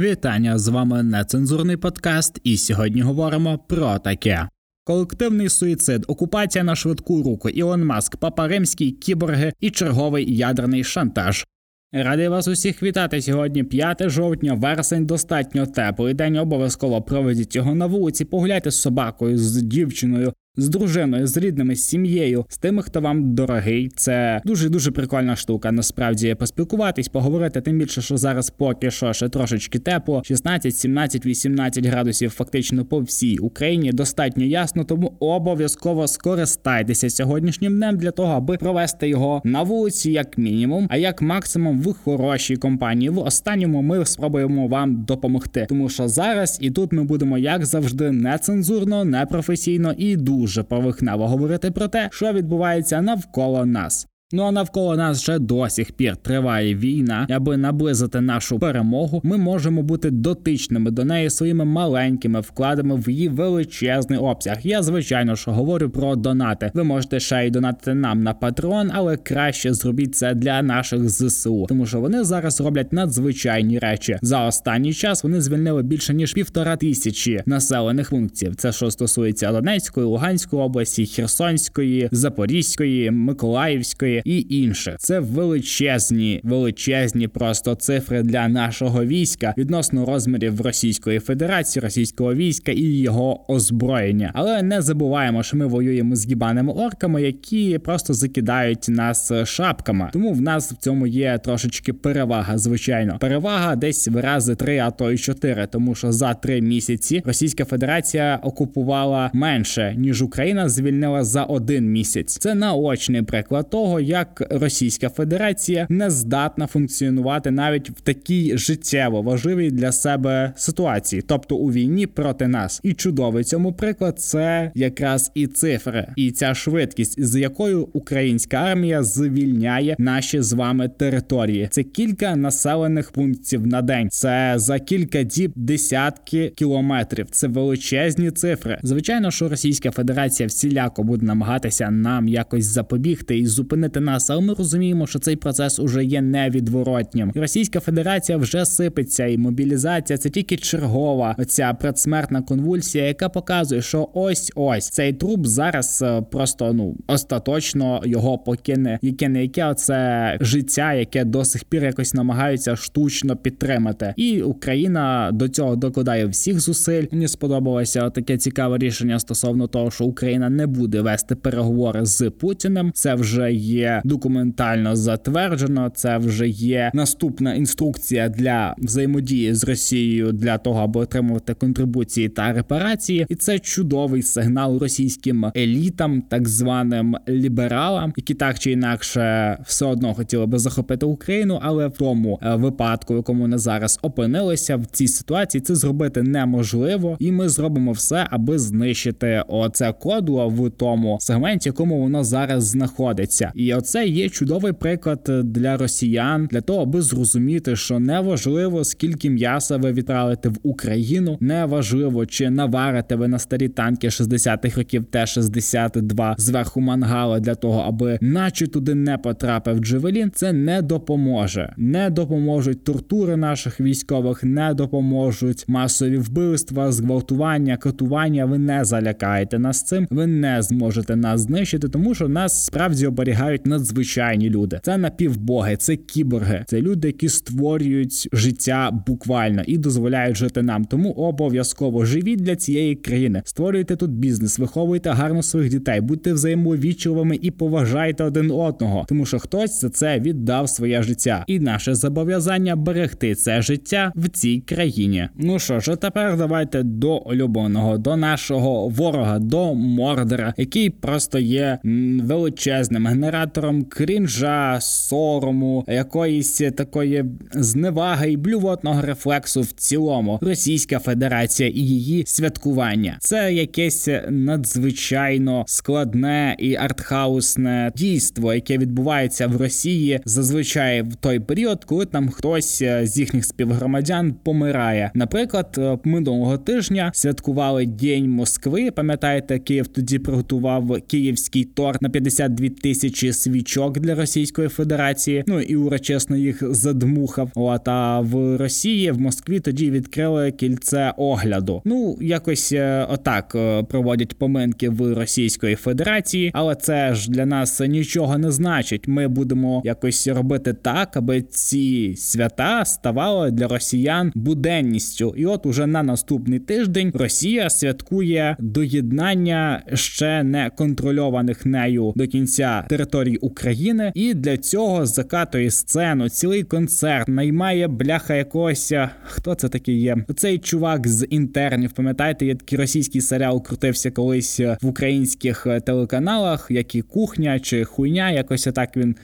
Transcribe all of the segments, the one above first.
Вітання з вами нецензурний подкаст, і сьогодні говоримо про таке. Колективний суїцид, окупація на швидку руку, Ілон Маск, Папа Римський, кіборги і черговий ядерний шантаж. Радий вас усіх вітати сьогодні, 5 жовтня, вересень достатньо теплий день. Обов'язково проведіть його на вулиці, погуляйте з собакою, з дівчиною, з дружиною, з рідними, з сім'єю, з тими, хто вам дорогий. Це дуже дуже прикольна штука. Насправді поспілкуватись, поговорити. Тим більше, що зараз поки що ще трошечки тепло, 16, 17, 18 градусів, фактично по всій Україні. Достатньо ясно, тому обов'язково скористайтеся сьогоднішнім днем для того, аби провести його на вулиці, як мінімум, а як максимум в хорошій компанії. В останньому ми спробуємо вам допомогти, тому що зараз і тут ми будемо як завжди нецензурно, непрофесійно і дуже дуже поверхнево говорити про те, що відбувається навколо нас. Ну а навколо нас ще до сих пір триває війна. Аби наблизити нашу перемогу, ми можемо бути дотичними до неї своїми маленькими вкладами в її величезний обсяг. Я звичайно ж говорю про донати. Ви можете ще й донатити нам на патрон, але краще зробіть це для наших зсу, тому що вони зараз роблять надзвичайні речі. За останній час вони звільнили більше ніж півтора тисячі населених пунктів. Це що стосується Донецької, Луганської області, Херсонської, Запорізької, Миколаївської і інше. Це величезні, величезні просто цифри для нашого війська відносно розмірів Російської Федерації, російського війська і його озброєння. Але не забуваємо, що ми воюємо з гібаними орками, які просто закидають нас шапками. Тому в нас в цьому є трошечки перевага. Звичайно, перевага десь в рази три, а то й чотири, тому що за три місяці Російська Федерація окупувала менше ніж Україна звільнила за один місяць. Це наочний приклад того, як Російська Федерація не здатна функціонувати навіть в такій життєво важливій для себе ситуації, тобто у війні проти нас. І чудовий цьому приклад це якраз і цифри, і ця швидкість, з якою українська армія звільняє наші з вами території. Це кілька населених пунктів на день. Це за кілька діб десятки кілометрів. Це величезні цифри. Звичайно, що Російська Федерація всіляко буде намагатися нам якось запобігти і зупинити проти нас, але ми розуміємо, що цей процес уже є невідворотнім. Російська Федерація вже сипеться, і мобілізація це тільки чергова оця предсмертна конвульсія, яка показує, що ось ось цей труп зараз е, просто ну остаточно його покине, яке не яке оце життя, яке до сих пір якось намагаються штучно підтримати. І Україна до цього докладає всіх зусиль. Мені сподобалося таке цікаве рішення стосовно того, що Україна не буде вести переговори з Путіним. Це вже є документально затверджено. Це вже є наступна інструкція для взаємодії з Росією для того, аби отримувати контрибуції та репарації, і це чудовий сигнал російським елітам, так званим лібералам, які так чи інакше все одно хотіли би захопити Україну, але в тому е, випадку, в якому вони зараз опинилися в цій ситуації, це зробити неможливо, і ми зробимо все, аби знищити оце кодло в тому сегменті, якому воно зараз знаходиться, і оце є чудовий приклад для росіян для того, аби зрозуміти, що неважливо скільки м'яса ви відправите в Україну, неважливо чи наварите ви на старі танки 60-х років Т-62 зверху мангала для того, аби наче туди не потрапив Джевелін. Це не допоможе, не допоможуть тортури наших військових, не допоможуть масові вбивства, зґвалтування, катування. Ви не залякаєте нас цим, ви не зможете нас знищити, тому що нас справді оберігають надзвичайні люди. Це напівбоги, це кіборги, це люди, які створюють життя буквально і дозволяють жити нам. Тому обов'язково живіть для цієї країни, створюйте тут бізнес, виховуйте гарно своїх дітей, будьте взаємовічливими і поважайте один одного, тому що хтось за це віддав своє життя, і наше зобов'язання берегти це життя в цій країні. Ну що ж, а тепер давайте до улюбленого, до нашого ворога, до Мордера, який просто є величезним генератором фактором крінжа, сорому, якоїсь такої зневаги і блювотного рефлексу в цілому Російська Федерація і її святкування. Це якесь надзвичайно складне і артхаусне дійство, яке відбувається в Росії зазвичай в той період, коли там хтось з їхніх співгромадян помирає. Наприклад, минулого тижня святкували День Москви. Пам'ятаєте, Київ тоді приготував київський торт на 52 тисячі свічок для Російської Федерації. Ну і урочисно їх задмухав. От а в Росії в Москві тоді відкрили кільце огляду. Ну якось е, отак е, проводять поминки в Російської Федерації, але це ж для нас нічого не значить. Ми будемо якось робити так, аби ці свята ставали для росіян буденністю. І от уже на наступний тиждень Росія святкує доєднання ще не контрольованих нею до кінця територій України, і для цього закатує сцену цілий концерт, наймає бляха якогось. Хто це такий є? Цей чувак з інтернів. Пам'ятаєте, є такий російський серіал крутився колись в українських телеканалах, як і кухня чи хуйня, якось так він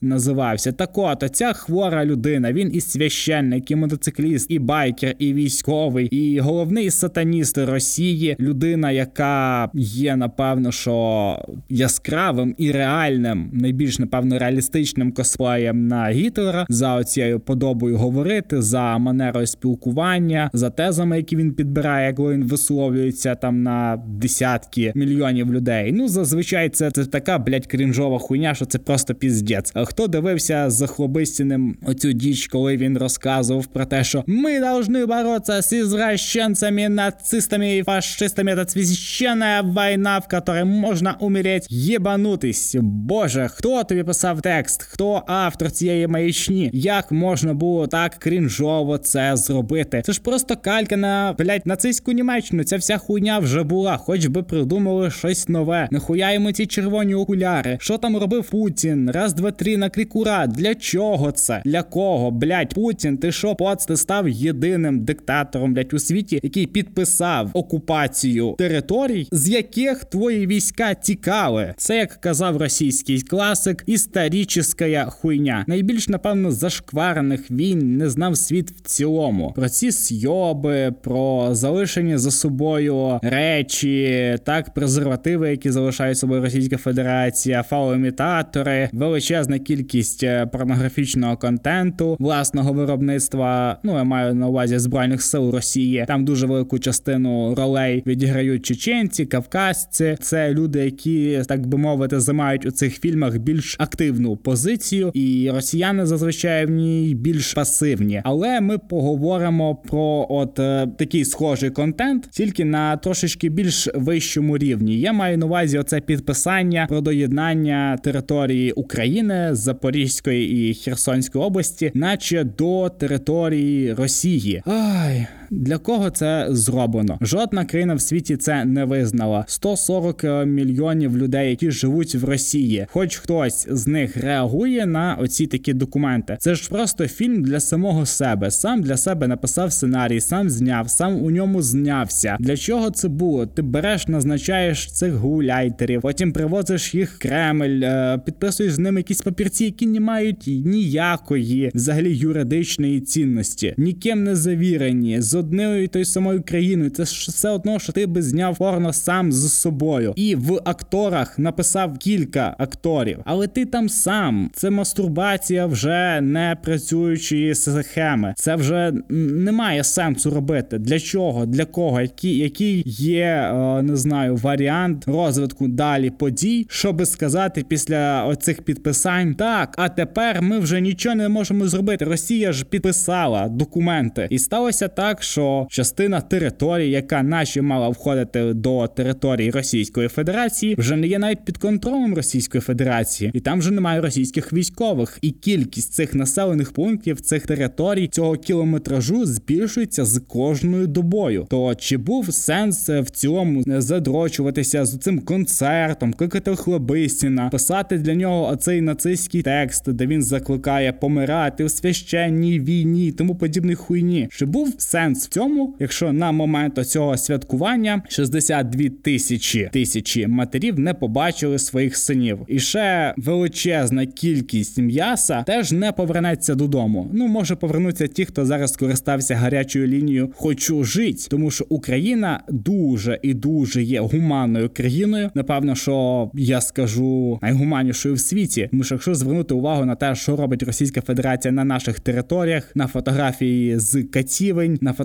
називався. Так от, ця хвора людина, він і священник, і мотоцикліст, і байкер, і військовий, і головний сатаніст Росії, людина, яка є, напевно, що яскравим і реальним, найбільш напевно реалістичним косплеєм на Гітлера, за оцією подобою говорити, за манерою спілкування, за тезами, які він підбирає, коли він висловлюється там на десятки мільйонів людей. Ну зазвичай це, це така блядь, крінжова хуйня, що це просто піздець. Хто дивився з Хлобистіним оцю діч, коли він розказував про те, що ми повинні боротися з извращенцями, нацистами і фашистами. Це священна війна, в якій можна умереть, єбанутись. Боже, хто тобі писав текст? Хто автор цієї маячні? Як можна було так крінжово це зробити? Це ж просто калька на блядь, нацистську Німеччину. Ця вся хуйня вже була, хоч би придумали щось нове. Нахуя йому ці червоні окуляри? Що там робив Путін? Раз, два, три на крікура. Для чого це? Для кого? Блять, Путін, ти що, поц, ти став єдиним диктатором блять у світі, який підписав окупацію територій, з яких твої війська тікали. Це як казав російський класик, історична хуйня. Найбільш напевно зашкварених війн не знав світ в цілому. Про ці сйоби, про залишені за собою речі, так презервативи, які залишають собою Російська Федерація, фалоімітатори, величезна кількість е, порнографічного контенту власного виробництва. Ну я маю на увазі збройних сил Росії. Там дуже велику частину ролей відіграють чеченці, кавказці. Це люди, які так би мовити, займають у цих фільмах більш активну позицію, і росіяни зазвичай в ній більш пасивні. Але ми поговоримо про от е, такий схожий контент, тільки на трошечки більш вищому рівні. Я маю на увазі оце підписання про доєднання території України Запорізької і Херсонської області, наче до території Росії. Ай, для кого це зроблено? Жодна країна в світі це не визнала. 140 мільйонів людей, які живуть в Росії, хоч хтось з них реагує на оці такі документи. Це ж просто фільм для самого себе. Сам для себе написав сценарій, сам зняв, сам у ньому знявся. Для чого це було? Ти береш, назначаєш цих гуляйтерів, потім привозиш їх в Кремль, е, підписуєш з ними якісь папірці, які не мають ніякої взагалі юридичної цінності, ніким не завірені з однією і тою самою країною. Це ж все одно, що ти би зняв порно сам з собою, і в акторах написав кілька акторів, але ти там сам. Це мастурбація вже не працюючої схеми. Це вже немає сенсу робити. Для чого? Для кого? Який який є е, не знаю варіант розвитку далі подій, щоби сказати після оцих підписань, так а тепер ми вже нічого не можемо зробити. Росія ж підписала документи, і сталося так, що частина території, яка наче мала входити до території Російської Федерації, вже не є навіть під контролем Російської Федерації, і там вже немає російських військових. І кількість цих населених пунктів, цих територій, цього кілометражу збільшується з кожною добою. То чи був сенс в цілому задрочуватися з цим концертом, кликати Хлобистіна, писати для нього оцей нацистський текст, де він закликає помирати у священній війні, тому подібної хуйні? Чи був сенс в цьому, якщо на момент цього святкування 62 тисячі тисячі матерів не побачили своїх синів, і ще величезна кількість м'яса теж не повернеться додому. Ну може повернуться ті, хто зараз скористався гарячою лінією Хочу жить, тому що Україна дуже і дуже є гуманною країною. Напевно, що я скажу найгуманнішою в світі. Тому що якщо звернути увагу на те, що робить Російська Федерація на наших територіях, на фотографії з катівень, на фотографії,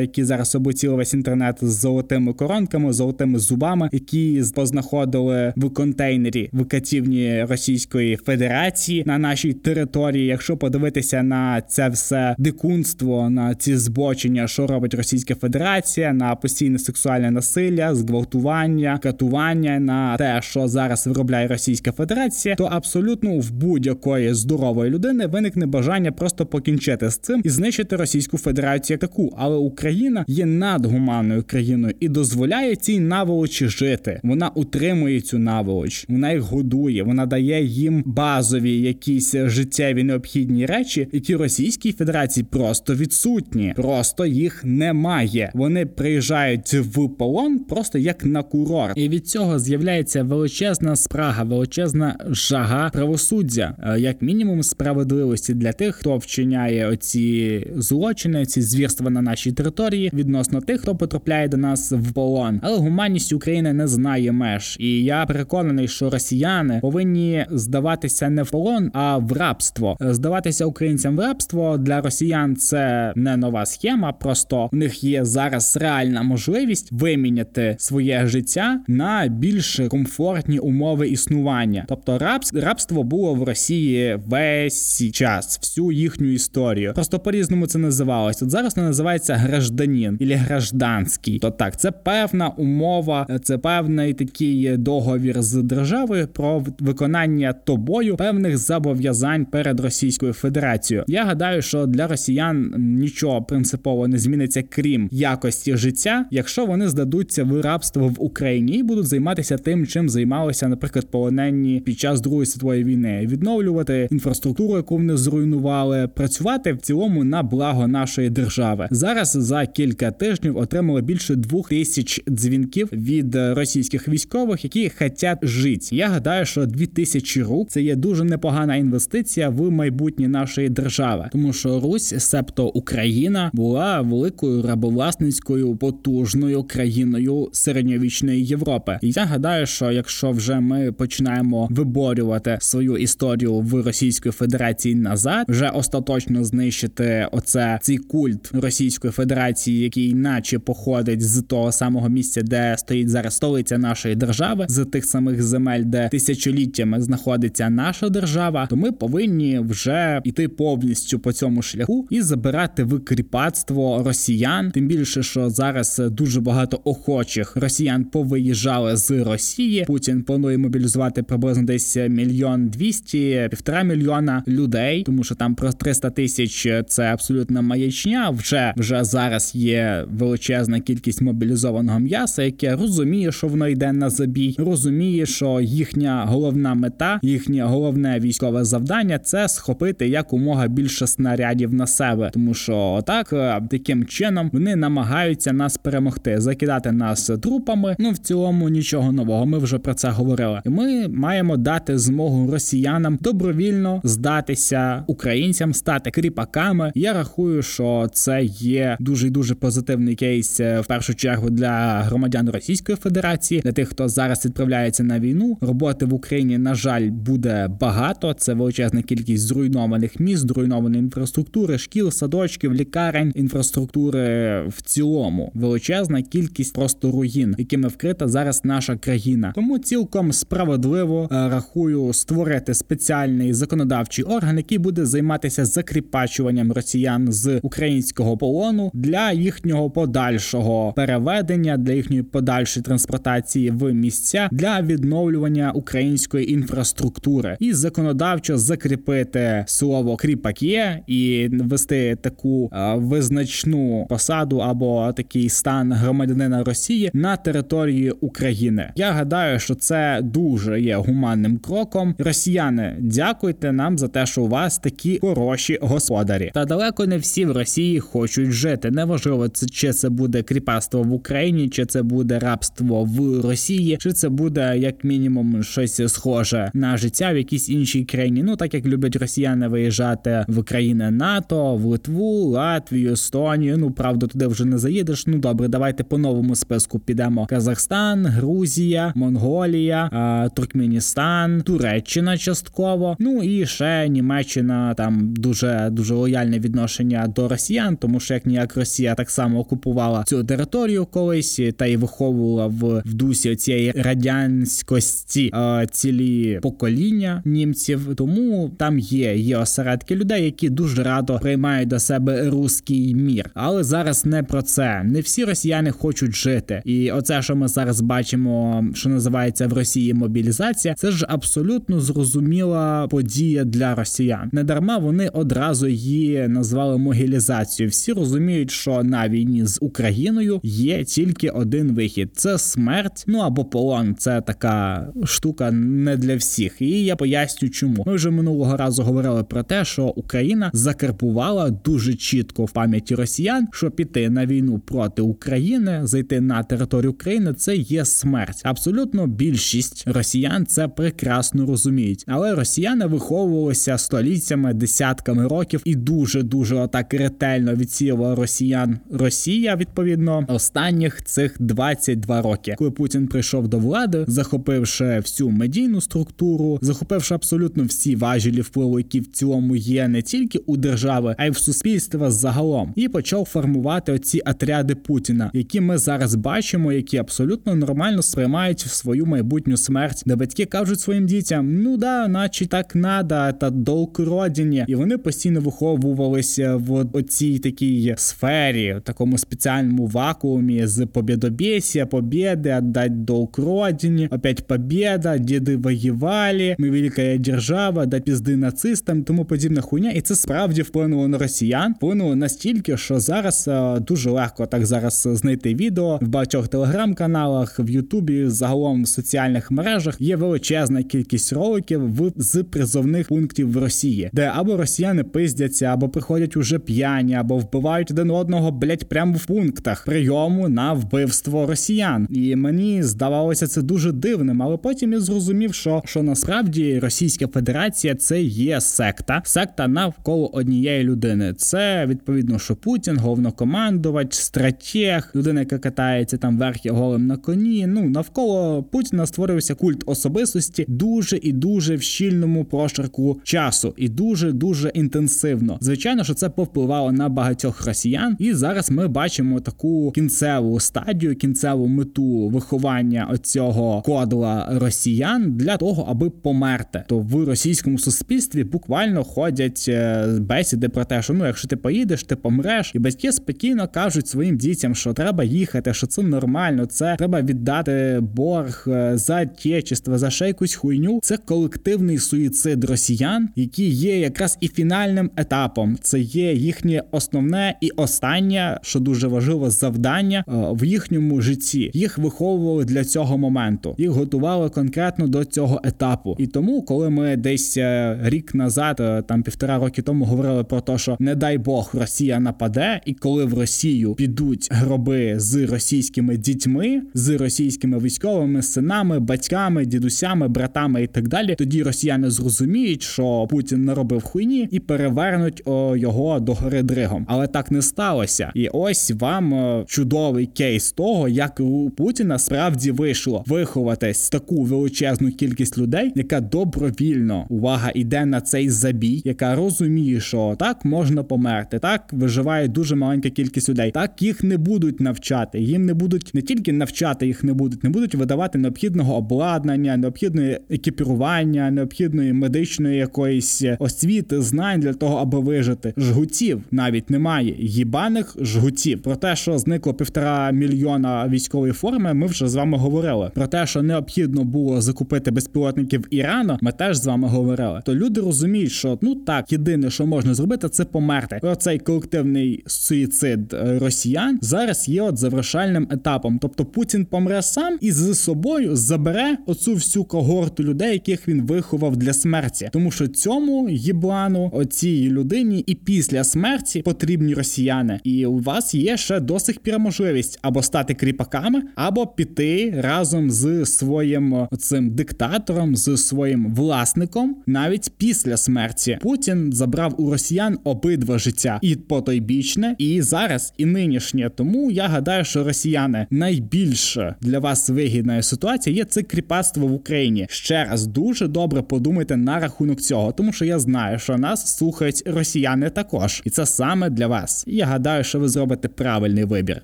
які зараз облетіли весь інтернет з золотими коронками, золотими зубами, які познаходили в контейнері в катівні Російської Федерації на нашій території. Якщо подивитися на це все дикунство, на ці збочення, що робить Російська Федерація, на постійне сексуальне насилля, зґвалтування, катування, на те, що зараз виробляє Російська Федерація, то абсолютно в будь-якої здорової людини виникне бажання просто покінчити з цим і знищити Російську Федерацію як таку. Але Україна є надгуманною країною і дозволяє цій наволочі жити. Вона утримує цю наволоч, вона їх годує, вона дає їм базові якісь життєві необхідні речі, які Російській Федерації просто відсутні, просто їх немає. Вони приїжджають в полон просто як на курорт, і від цього з'являється величезна спрага, величезна жага правосуддя, е, як мінімум справедливості для тих, хто вчиняє оці злочини, ці звірства на нашій території відносно тих, хто потрапляє до нас в полон. Але гуманність України не знає меж, і я переконаний, що росіяни повинні здаватися не в полон, а в рабство. Здаватися українцям в рабство для росіян це не нова схема. Просто у них є зараз реальна можливість виміняти своє життя на більш комфортні умови існування. Тобто, рабс... рабство було в Росії весь час, всю їхню історію. Просто по різному це називалось. От зараз називається гражданин або гражданський. То так, це певна умова, це певний такий договір з державою про виконання тобою певних зобов'язань перед Російською Федерацією. Я гадаю, що для росіян нічого принципово не зміниться, крім якості життя, якщо вони здадуться в рабство в Україні і будуть займатися тим, чим займалися, наприклад, полонені під час Другої світової війни, відновлювати інфраструктуру, яку вони зруйнували, працювати в цілому на благо нашої держави. Зараз за кілька тижнів отримали більше двох тисяч дзвінків від російських військових, які хотять жити. Я гадаю, що дві тисячі рук це є дуже непогана інвестиція в майбутнє нашої держави, тому що Русь, себто Україна, була великою рабовласницькою потужною країною середньовічної Європи. І я гадаю, що якщо вже ми починаємо виборювати свою історію в Російської Федерації назад, вже остаточно знищити оце цей культ Російської Федерації, який наче походить з того самого місця, де стоїть зараз столиця нашої держави, з тих самих земель, де тисячоліттями знаходиться наша держава, то ми повинні вже йти повністю по цьому шляху і забирати в кріпацтво росіян. Тим більше, що зараз дуже багато охочих росіян повиїжджали з Росії. Путін планує мобілізувати приблизно десь мільйон двісті, півтора мільйона людей, тому що там про 300 тисяч це абсолютна маячня. Вже вже зараз є величезна кількість мобілізованого м'яса, яке розуміє, що воно йде на забій, розуміє, що їхня головна мета, їхнє головне військове завдання це схопити якомога більше снарядів на себе, тому що отак е, таким чином вони намагаються нас перемогти, закидати нас трупами. Ну в цілому нічого нового. Ми вже про це говорили. І Ми маємо дати змогу росіянам добровільно здатися українцям, стати кріпаками. Я рахую, що це є дуже дуже позитивний кейс е, в першу чергу для громадян Російської Федерації, для тих, хто зараз відправляється на війну. Роботи в Україні на жаль буде багато. Це величезна кількість зруйнованих міст, зруйнованої інфраструктури, шкіл, садочків, лікарень, інфраструктури в цілому. Величезна кількість просто руїн, якими вкрита зараз наша країна. Тому цілком справедливо е, рахую створити спеціальний законодавчий орган, який буде займатися закріпачуванням росіян з українського полону для їхнього подальшого переведення, для їхньої подальшої транспортації в місця для відновлювання української інфраструктури і законодавчо закріпити слово кріпакє і ввести таку е, визначну посаду або такий стан громадянина Росії на території України. Я гадаю, що це дуже є гуманним кроком. Росіяни, дякуйте нам за те, що у вас такі хороші господарі. Та далеко не всі в Росії хочуть жити. Неважливо, це чи це буде кріпацтво в Україні, чи це буде рабство в Росії, чи це буде як мінімум щось схоже на життя в якійсь іншій країні. Ну так як люблять росіяни виїжджати в країни НАТО, в Литву, Латвію, Естонію. Ну правда, туди вже не заїдеш. Ну добре, давайте по новому списку підемо: Казахстан, Грузія, Монголія, Туркменістан, Туреччина частково. Ну і ще Німеччина там дуже дуже лояльне відношення до росіян. Тому що як ніяк Росія так само окупувала цю територію колись та й виховувала в, в дусі цієї радянськості е, цілі покоління німців. Тому там є є осередки людей, які дуже радо приймають до себе руський мір. Але зараз не про це. Не всі росіяни хочуть жити, і оце, що ми зараз бачимо, що називається в Росії мобілізація, це ж абсолютно зрозуміла подія для росіян. Не дарма вони одразу її назвали могілізацією. Всі розуміють, що на війні з Україною є тільки один вихід: це смерть, ну або полон. Це така штука не для всіх. І я поясню, чому ми вже минулого разу говорили про те, що Україна закарпувала дуже чітко в пам'яті росіян, що піти на війну проти України, зайти на територію України це є смерть. Абсолютно більшість росіян це прекрасно розуміють, але росіяни виховувалися століттями, десятками років і дуже дуже так ретельно відсіяла росіян Росія відповідно останніх цих 22 роки, коли Путін прийшов до влади, захопивши всю медійну структуру, захопивши абсолютно всі важелі впливу, які в цілому є не тільки у держави, а й в суспільства загалом, і почав формувати оці отряди Путіна, які ми зараз бачимо, які абсолютно нормально сприймають в свою майбутню смерть, де батьки кажуть своїм дітям: ну да, наче так надо, та долг родині, і вони постійно виховувалися в оцій такій сфері, в такому спеціальному вакуумі з побєдобєсія, побєди, отдать долг родині, опять побєда, діди воювали, ми велика держава, да пізди нацистам, тому подібна хуйня, і це справді вплинуло на росіян. Вплинуло настільки, що зараз дуже легко так зараз знайти відео в багатьох телеграм-каналах, в Ютубі, загалом в соціальних мережах є величезна кількість роликів в з призовних пунктів в Росії, де або росіяни пиздяться, або приходять уже п'яні, або вбивають один одного, блять, прямо в пунктах прийому на вбивство росіян. І мені здавалося це дуже дивним, але потім я зрозумів, що що насправді Російська Федерація це є секта, секта навколо однієї людини. Це відповідно, що Путін, головнокомандувач, стратег, людина, яка катається там верхи голим на коні. Ну навколо Путіна створився культ особистості дуже і дуже в щільному прошарку часу, і дуже дуже інтенсивно. Звичайно, що це повпливало на багатьох росіян, і зараз ми бачимо таку кінцеву стадію, кінцеву мету виховання оцього кодла росіян для того, аби померти. То в російському суспільстві буквально ходять е, бесіди про те, що ну, якщо ти поїдеш, ти помреш, і батьки спокійно кажуть своїм дітям, що треба їхати, що це нормально, це треба віддати борг е, за отечество, за ще якусь хуйню. Це колективний суїцид росіян, які є якраз і фінальним етапом. Це є їхнє основне і останнє, що дуже важливо, завдання е, в їхньому житті. Їх виховували для цього моменту, їх готували конкретно до цього етапу. І тому, коли ми десь е, рік назад, там півтора роки тому, говорили про те, що не дай Бог Росія нападе, і коли в Росію підуть гроби з російськими дітьми, з російськими військовими синами, батьками, дідусями, братами і так далі, тоді росіяни зрозуміють, що Путін наробив хуйні і перевернуть його до гори дригом. Але так не сталося. І ось вам о, чудовий кейс того, як у Путіна справді вийшло виховатись таку величезну кількість людей, яка добровільно увага йде на цей забій, яка розуміє, що так можна померти, так виживає дуже маленька кількість людей. Так їх не будуть навчати. Їм не будуть не тільки навчати їх не будуть, не будуть видавати необхідного обладнання, необхідної екіпірування, необхідної медичної якоїсь освіти, знань для того, аби вижити. Жгутів навіть немає. Їбаних жгутів. Про те, що зникло півтора мільйона військової форми, ми вже з вами говорили. Про те, що необхідно було закупити безпілотників Ірану, ми теж з вами говорили. То люди розуміють, що ну так, єдине, що можна зробити, це померти. Про цей колективний суїцид росіян зараз є от завершальним етапом. Тобто Путін помре сам і з собою забере оцю всю когорту людей, яких він виховав для смерті, тому що цьому єблану, оцій людині, і після смерті потрібні росіяни. І у вас є ще до сих пір можливість або стати кріпаками, або піти разом з своїм цим диктатором, з своїм власником, навіть після смерті. Путін забрав у росіян обидва життя, і потойбічне, і зараз, і нинішнє. Тому я гадаю, що росіяни найбільше для вас вигідна ситуація є це кріпацтво в Україні. Ще раз дуже добре подумайте на рахунок цього, тому що я знаю, що нас слухають росіяни також, і це саме для вас. Я гадаю, що ви зробите правильний вибір.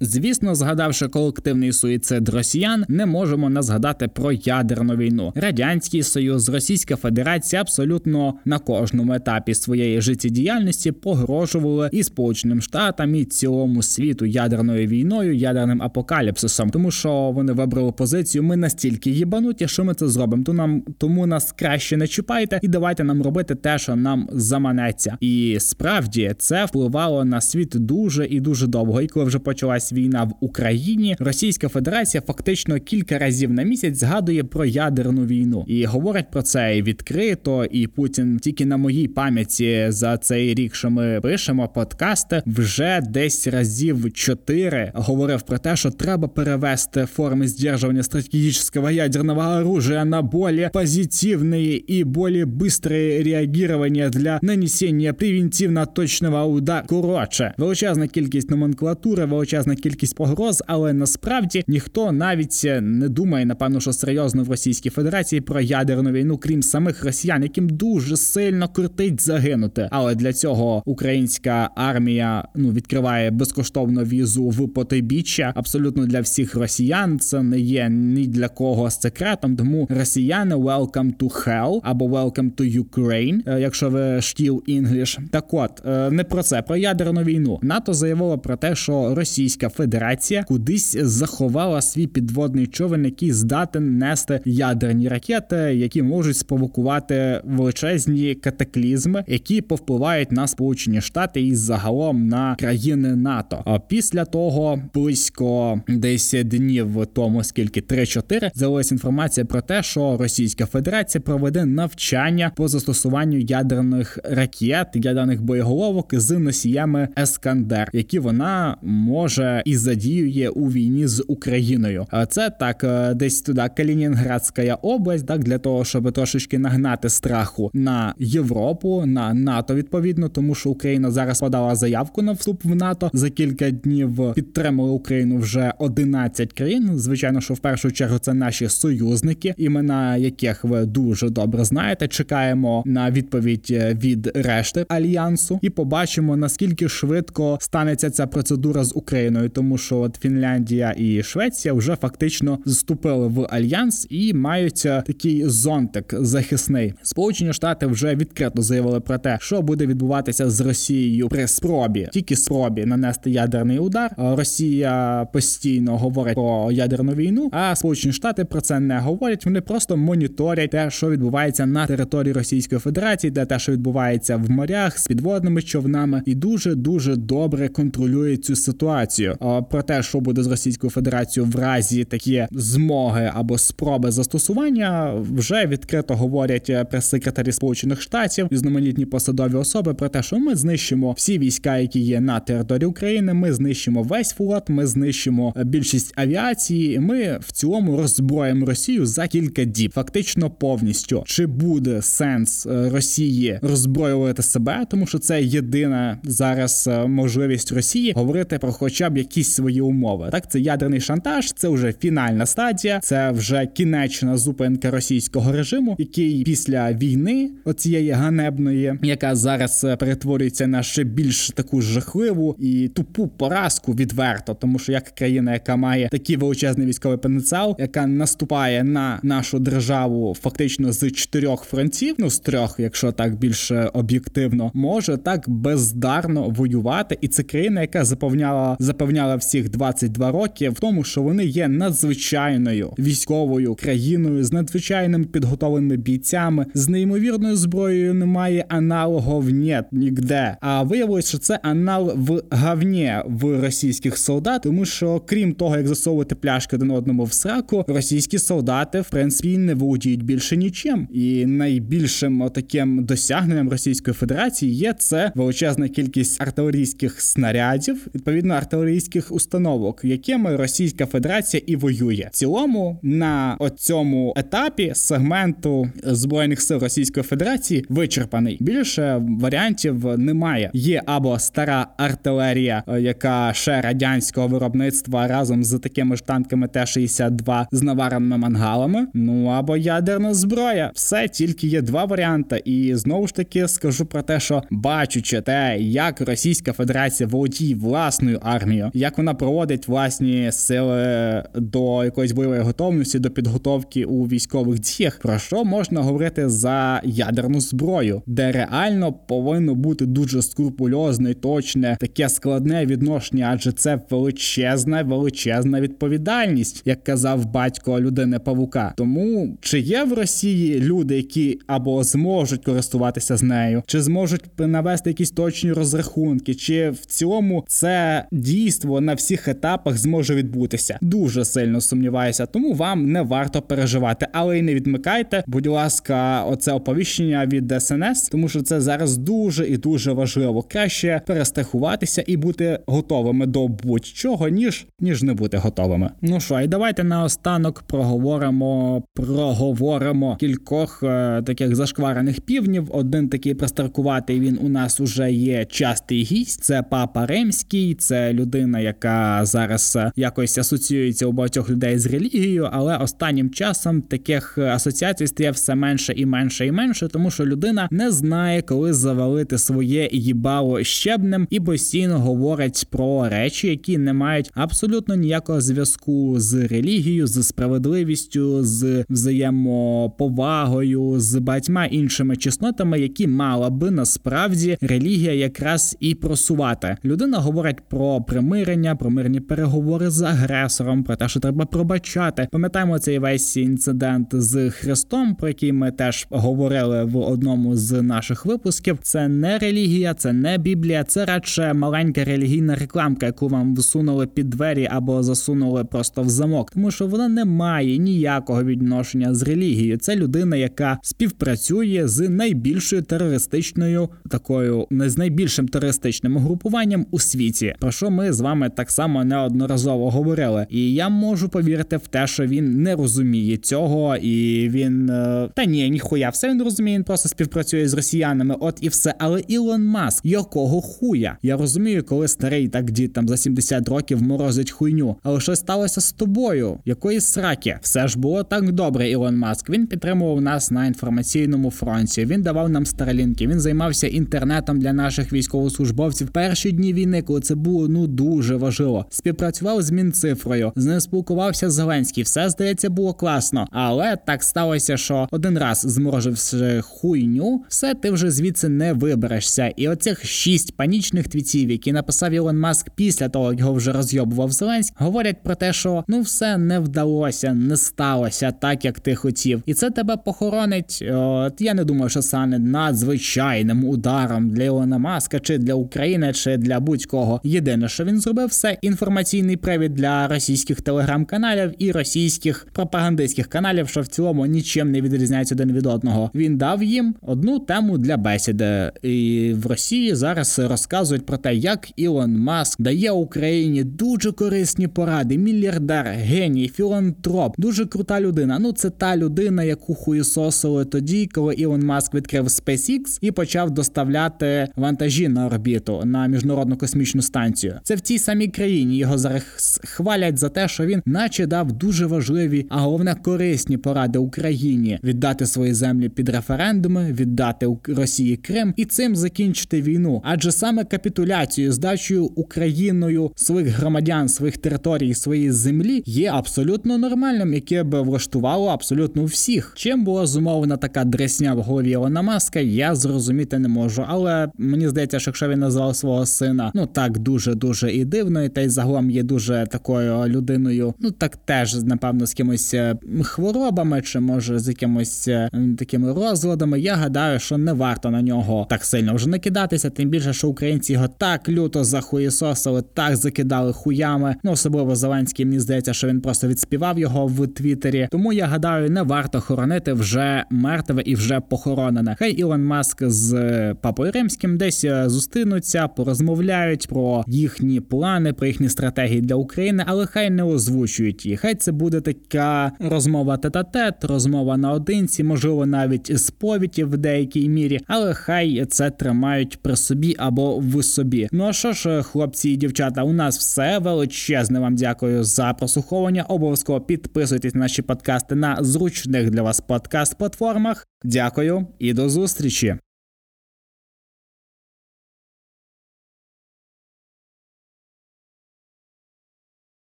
Звісно, згадавши колективний суїцид росіян, не можемо не згадати про ядерну війну. Радянський Союз, Російська Федерація абсолютно на кожному етапі своєї життєдіяльності погрожували і Сполученим Штатам, і цілому світу ядерною війною, ядерним апокаліпсисом, тому що вони вибрали позицію. Ми настільки їбануті, що ми це зробимо. То нам тому нас краще не чіпайте, і давайте нам робити те, що нам заманеться. І справді це впливало на світ дуже і дуже довго. І коли вже почалась війна в Україні, Російська Федерація фактично кілька разів на місяць згадує про ядерну війну і говорять про це і відкрито. І Путін тільки на моїй пам'яті за цей рік, що ми пишемо подкасти, вже десь разів чотири говорив про те, що треба перевести форми здержування стратегічного ядерного оружия на более позитивные и более быстрые реагирования для нанесення превентивно точного удару. Коротше, величезна кількість номенклатури, величезна кількість погроз, але насправді ніхто навіть не думає, напевно, що серйозно в Російській Федерації про ядерну війну, крім самих росіян, яким дуже сильно крутить загинути. Але для цього українська армія ну відкриває безкоштовну візу в потойбіччя абсолютно для всіх росіян. Це не є ні для кого секретом. Тому росіяни welcome to hell або welcome to Ukraine, е, якщо ви still English. Так от е, не про це, про ядерну війну. НАТО заявило про те, що Російська Федерація кудись заховала свій підводний човен, який здатен нести ядерні ракети, які можуть спровокувати величезні катаклізми, які повпливають на Сполучені Штати і загалом на країни НАТО. А після того близько 10 днів тому, скільки 3-4, з'явилася інформація про те, що Російська Федерація проведе навчання по застосуванню ядерних ракет, ядерних боєголовок з носіями Ескандер, які вона може і задіює у війні з Україною. Це так е, десь туди Калінінградська область, так для того, щоб трошечки нагнати страху на Європу, на НАТО відповідно, тому що Україна зараз подала заявку на вступ в НАТО за кілька днів. Підтримали Україну вже 11 країн. Звичайно, що в першу чергу це наші союзники, імена яких ви дуже добре знаєте. Чекаємо на відповідь е, від решти альянсу і побачимо наскільки швидко станеться ця процедура з Україною, тому що от Фінляндія і Швеція вже фактично вступили в альянс і мають е, такий зонтик захисний. Сполучені Штати вже відкрито заявили про те, що буде відбуватися з Росією при спробі, тільки спробі нанести ядерний удар. Росія постійно говорить про ядерну війну, а Сполучені Штати про це не говорять. Вони просто моніторять те, що відбувається на території Російської Федерації, де те, що відбувається в морях з підводними човнами, і дуже дуже добре контролюють цю ситуацію. Про те, що буде з Російською Федерацією в разі такі змоги або спроби застосування, вже відкрито говорять прес-секретарі Сполучених Штатів різноманітні посадові особи про те, що ми знищимо всі війська, які є на території України. Ми знищимо весь флот, ми знищимо більшість авіації. Ми в цілому роззброїмо Росію за кілька діб, фактично повністю. Чи буде сенс е, Росії роззброювати себе, тому що це єдина зараз е, можливість Росії говорити про хоча б якісь свої умови. Так, це ядерний шантаж, це вже фінальна стадія, це вже кінечна зупинка російського режиму, який після війни, оцієї ганебної, яка зараз е, перетворюється на ще більш таку жахливу і тупу поразку відверто, тому що як країна, яка має такий величезний військовий потенціал, яка наступає на нашу державу фактично з чотирьох фронтів, ну з трьох, якщо так більш об'єктивно, може так бездарно воювати, і це країна, яка запевняла запевняла всіх 22 роки в тому, що вони є надзвичайною військовою країною з надзвичайними підготовленими бійцями, з неймовірною зброєю немає аналогов нет нігде. А виявилось, що це анал в гавні в російських солдат, тому що крім того, як засовувати пляшки один одному в сраку, російські солдати в принципі не володіють більше нічим. І найбільшим таким досягненням Російської Федерації є це величезна кількість артилерійських снарядів, відповідно артилерійських установок, якими Російська Федерація і воює. В цілому на цьому етапі сегменту збройних сил Російської Федерації вичерпаний. Більше варіантів немає. Є або стара артилерія, яка ще радянського виробництва разом з такими ж танками Т-62 з навареними мангалами. Ну або ядерна зброя. Все тільки є два варіанти. І знову ж таки скажу про те, що бачучи те, як як Російська Федерація володіє власною армією, як вона проводить власні сили до якоїсь бойової готовності, до підготовки у військових діях, про що можна говорити за ядерну зброю, де реально повинно бути дуже скрупульозне, точне, таке складне відношення, адже це величезна, величезна відповідальність, як казав батько людини Павука. Тому чи є в Росії люди, які або зможуть користуватися з нею, чи зможуть навести якісь точні розрахунки, чи в цілому це дійство на всіх етапах зможе відбутися? Дуже сильно сумніваюся, тому вам не варто переживати, але й не відмикайте, будь ласка, оце оповіщення від ДСНС, тому що це зараз дуже і дуже важливо. Краще перестрахуватися і бути готовими до будь-чого, ніж ніж не бути готовими. Ну що, і давайте наостанок проговоримо, проговоримо кількох е, таких зашкварених півнів. Один такий простаркуватий він у нас уже є частий гість. Це папа Римський, це людина, яка зараз е, якось асоціюється у багатьох людей з релігією, але останнім часом таких асоціацій стає все менше і менше і менше, тому що людина не знає, коли завалити своє їбало щебнем і постійно говорить про речі, які не мають абсолютно ніякого зв'язку з релігією, з справедливістю, з взаємоповагою, з багатьма іншими чеснотами, які мала би насправді релігія якраз і просувати. Людина говорить про примирення, про мирні переговори з агресором, про те, що треба пробачати. Пам'ятаємо цей весь інцидент з Христом, про який ми теж говорили в одному з наших випусків. Це не релігія, це не Біблія, це радше маленька релігійна рекламка, яку вам всунули під двері або засунули просто в замок, тому що вона не має ніякого відношення з релігією. Це людина, яка співпрацює з найбільшою терористичною такою, не з найбільшим терористичним угрупуванням у світі, про що ми з вами так само неодноразово говорили. І я можу повірити в те, що він не розуміє цього, і він е, та ні, ніхуя, все він розуміє. Він просто співпрацює з росіянами. От і все. Але Ілон Маск, якого хуя? Я розумію, коли старий так дід там за 70 років морозить хуйню. Але що сталося з тобою? Якої сраки? Все ж було так добре. Ілон Маск. Він підтримував нас на інформаційному фронті. Він давав нам старлінки. Він займався інтернетом для наших військовослужбовців. Перші дні війни, коли це було ну дуже важливо. Співпрацював з Мінцифрою, з ним спілкувався Зеленський. Все здається було класно. Але так сталося, що один раз змороживши хуйню, все ти вже звідси не виберешся. І оцих шість панічних твітів, які написав Ілон Маск після того, як його вже розйобував Зеленський, говорять про те, що ну все не вдалося, не сталося так, як ти хотів, і це тебе похоронить. От я не думаю, що стане надзвичайним ударом для Ілона Маска, чи для України, чи для будь-кого. Єдине, що він зробив, це інформаційний привід для російських телеграм-каналів і російських пропагандистських каналів, що в цілому нічим не відрізняється один від одного. Він дав їм одну тему для бесіди, і в Росії зараз розказують про те, як Ілон Маск дає Україні дуже корисні поради. Мільярдер, геній, філантроп, дуже крута людина. Ну це та людина, яку хуєсосили тоді, коли Ілон Маск відкрив SpaceX і почав доставляти вантажі на орбіту на міжнародну космічну станцію. Це в цій самій країні його зараз хвалять за те, що він, наче дав дуже важливі, а головне корисні поради Україні віддати свої землі під референдуми, віддати Росії Крим і цим закінчити війну. Адже саме капітуляцією, здачею Україною своїх громадян, своїх територій, своєї землі є абсолютно нормальним, яке би влаштувало абсолютно всіх. Чим була зумовлена така дресня в голові Ілона Маска, я зрозуміти не можу. Але мені здається, якщо він назвав свого сина, ну так дуже дуже і дивно, і та й загалом є дуже такою людиною. Ну так теж напевно з кимось е, хворобами, чи може з якимось е, такими розладами. Я гадаю, що не варто на нього так сильно вже накидатися. Тим більше, що українці його так люто захуєсосили, так закидали хуями. Ну особливо Зеленський. Мені здається, що він просто відспівав його в Твіттері. Тому я гадаю, не варто хоронити вже мертве і вже похоронене. Хай Ілон Маск з папою римським десь е, зустрінуться, порозмовляють про їхні плани, про їхні стратегії для України, але хай не озвучують їх. Хай це буде така розмова тет-а-тет, розмова наодинці, можливо, навіть сповіді в деякій мірі, але хай це тримають при собі або в собі. Ну а що ж, хлопці і дівчата, у нас все величезне. Вам дякую за прослуховування. Обов'язково підписуйтесь на наші подкасти на зручних для вас подкаст-платформах. Дякую і до зустрічі.